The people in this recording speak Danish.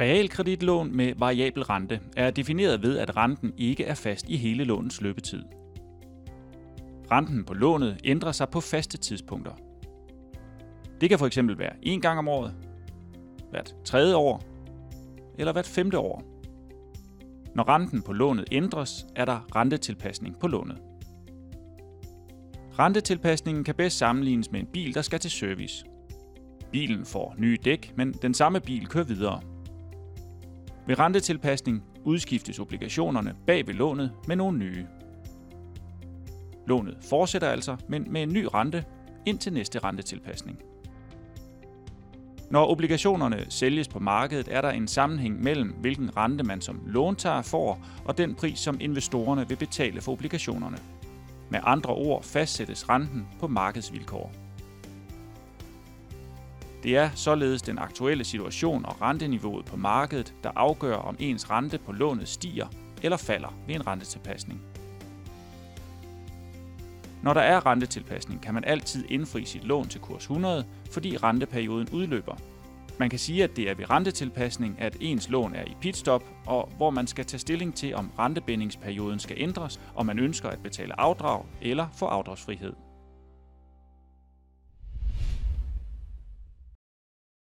Realkreditlån med variabel rente er defineret ved, at renten ikke er fast i hele lånets løbetid. Renten på lånet ændrer sig på faste tidspunkter. Det kan fx være en gang om året, hvert tredje år eller hvert femte år. Når renten på lånet ændres, er der rentetilpasning på lånet. Rentetilpasningen kan bedst sammenlignes med en bil, der skal til service. Bilen får nye dæk, men den samme bil kører videre. Ved rentetilpasning udskiftes obligationerne bag ved lånet med nogle nye. Lånet fortsætter altså, men med en ny rente indtil næste rentetilpasning. Når obligationerne sælges på markedet, er der en sammenhæng mellem, hvilken rente man som låntager får, og den pris, som investorerne vil betale for obligationerne. Med andre ord fastsættes renten på markedsvilkår. Det er således den aktuelle situation og renteniveauet på markedet, der afgør, om ens rente på lånet stiger eller falder ved en rentetilpasning. Når der er rentetilpasning, kan man altid indfri sit lån til kurs 100, fordi renteperioden udløber. Man kan sige, at det er ved rentetilpasning, at ens lån er i pitstop, og hvor man skal tage stilling til, om rentebindingsperioden skal ændres, og man ønsker at betale afdrag eller få afdragsfrihed.